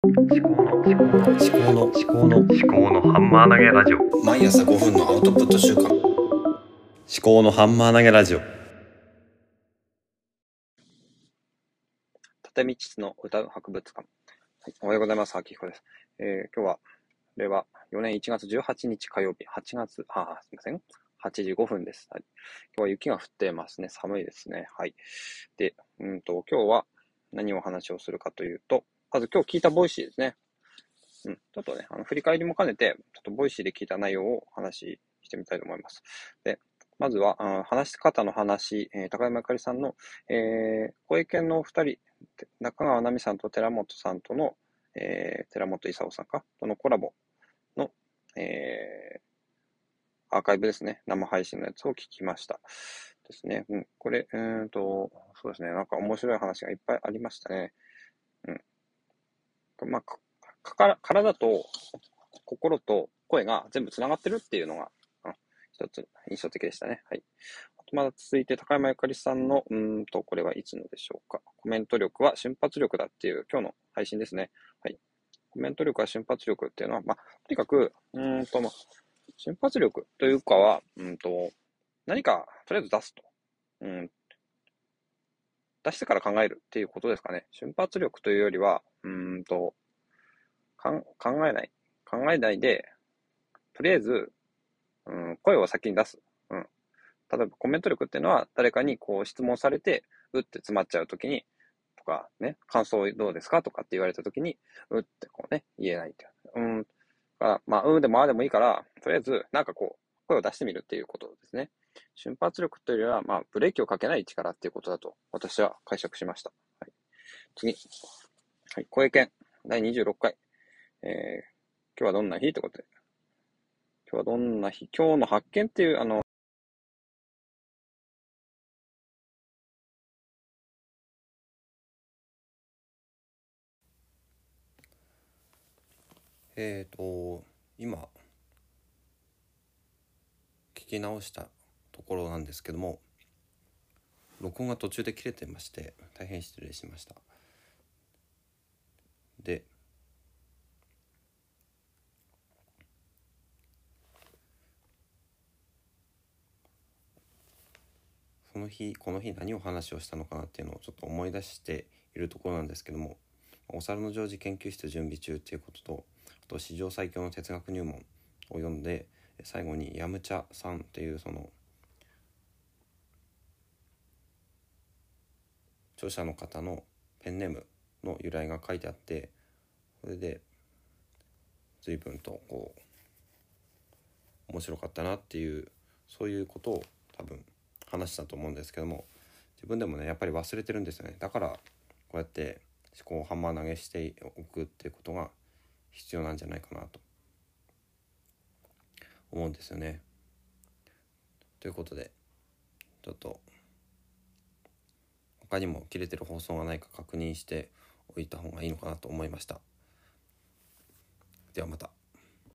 思考の思考の思考の思考の思考のハンマー投げラジオ。毎朝5分のアウトプット週間。思考のハンマー投げラジオ。立見父の歌う博物館、はい、おはようございます。秋彦です、えー、今日は令和4年1月18日火曜日。8月あすみません。8時5分です、はい、今日は雪が降ってますね。寒いですね。はい。でうんと今日は何をお話をするかというとまず今日聞いた Voicy ですね。うん。ちょっとね、あの、振り返りも兼ねて、ちょっと Voicy で聞いた内容をお話ししてみたいと思います。で、まずは、あ話し方の話、えー、高山ゆかりさんの、えー、声犬のお二人、中川奈美さんと寺本さんとの、えー、寺本勲さんか、とのコラボの、えー、アーカイブですね。生配信のやつを聞きました。ですね。うん。これ、うんと、そうですね。なんか面白い話がいっぱいありましたね。うん。まあ、かか体と心と声が全部繋がってるっていうのが、うん、一つ印象的でしたね。はい。あとまだ続いて、高山ゆかりさんの、うんと、これはいつのでしょうか。コメント力は瞬発力だっていう今日の配信ですね。はい。コメント力は瞬発力っていうのは、まあ、とにかく、うんと、まあ、瞬発力というかは、うんと、何か、とりあえず出すと。うん、出してから考えるっていうことですかね。瞬発力というよりは、うんと、考えない。考えないで、とりあえず、うん、声を先に出す。うん。例えばコメント力っていうのは、誰かにこう質問されて、うって詰まっちゃうときに、とかね、感想どうですかとかって言われたときに、うってこうね、言えないっていう。うん。まあ、うんでもああでもいいから、とりあえず、なんかこう、声を出してみるっていうことですね。瞬発力というよりは、まあ、ブレーキをかけない力っていうことだと、私は解釈しました。はい、次。はい、声犬、第26回。えー、今日はどんな日ってことで。今日はどんな日？今日の発見っていう、あの、えっ、ー、と、今、聞き直したところなんですけども、録音が途中で切れてまして、大変失礼しました。でその日この日何を話をしたのかなっていうのをちょっと思い出しているところなんですけどもお猿の常時研究室準備中っていうこととあと史上最強の哲学入門を読んで最後にヤムチャさんっていうその著者の方のペンネームの由来が書いてあってそれで随分とこう面白かったなっていうそういうことを多分話したと思うんですけども自分でもねやっぱり忘れてるんですよねだからこうやって思考をハンマー投げしておくっていうことが必要なんじゃないかなと思うんですよね。ということでちょっと他にも切れてる放送がないか確認しておいた方がいいのかなと思いました。ではまた。